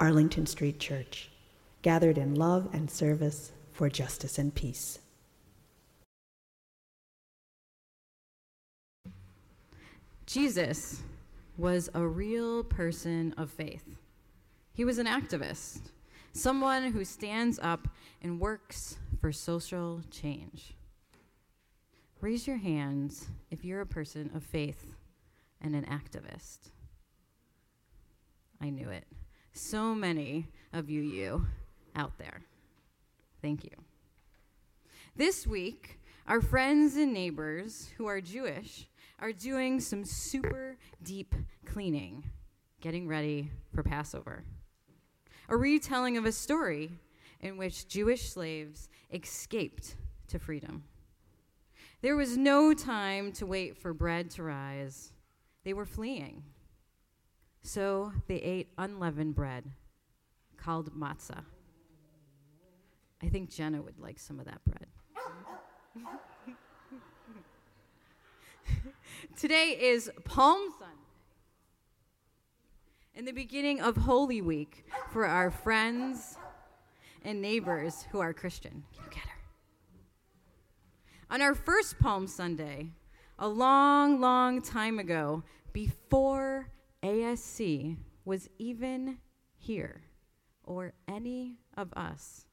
Arlington Street Church, gathered in love and service for justice and peace. Jesus was a real person of faith. He was an activist, someone who stands up and works for social change. Raise your hands if you're a person of faith and an activist. I knew it so many of you, you out there. Thank you. This week, our friends and neighbors who are Jewish are doing some super deep cleaning, getting ready for Passover. A retelling of a story in which Jewish slaves escaped to freedom. There was no time to wait for bread to rise, they were fleeing. So they ate unleavened bread called matzah. I think Jenna would like some of that bread. Today is Palm Sunday and the beginning of Holy Week for our friends and neighbors who are Christian. Can you get her? On our first Palm Sunday, a long, long time ago, before ASC was even here or any of us.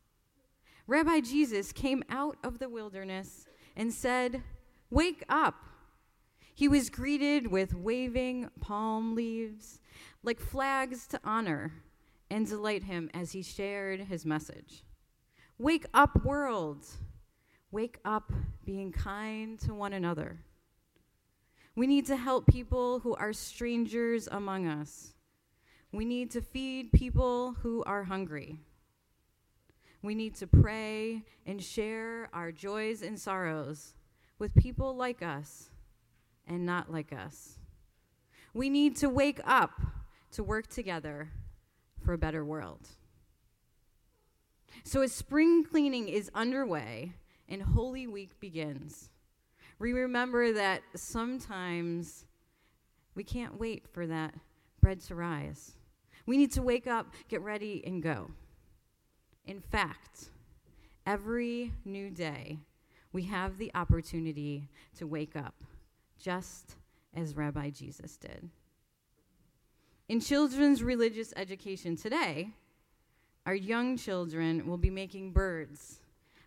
Rabbi Jesus came out of the wilderness and said, Wake up. He was greeted with waving palm leaves, like flags to honor and delight him as he shared his message. Wake up, world. Wake up, being kind to one another. We need to help people who are strangers among us. We need to feed people who are hungry. We need to pray and share our joys and sorrows with people like us and not like us. We need to wake up to work together for a better world. So, as spring cleaning is underway and Holy Week begins, we remember that sometimes we can't wait for that bread to rise. We need to wake up, get ready, and go. In fact, every new day, we have the opportunity to wake up, just as Rabbi Jesus did. In children's religious education today, our young children will be making birds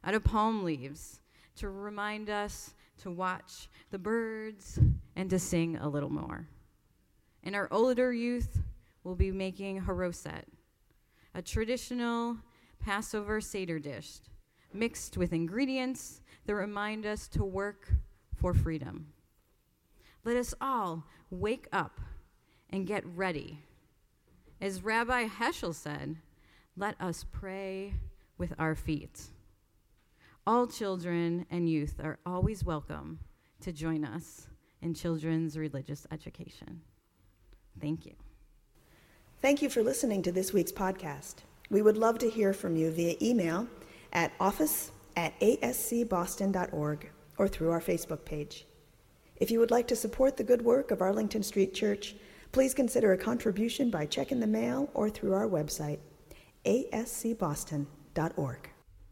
out of palm leaves to remind us to watch the birds, and to sing a little more. And our older youth will be making haroset, a traditional Passover Seder dish mixed with ingredients that remind us to work for freedom. Let us all wake up and get ready. As Rabbi Heschel said, let us pray with our feet. All children and youth are always welcome to join us in children's religious education. Thank you. Thank you for listening to this week's podcast. We would love to hear from you via email at office at ascboston.org or through our Facebook page. If you would like to support the good work of Arlington Street Church, please consider a contribution by check in the mail or through our website, ascboston.org.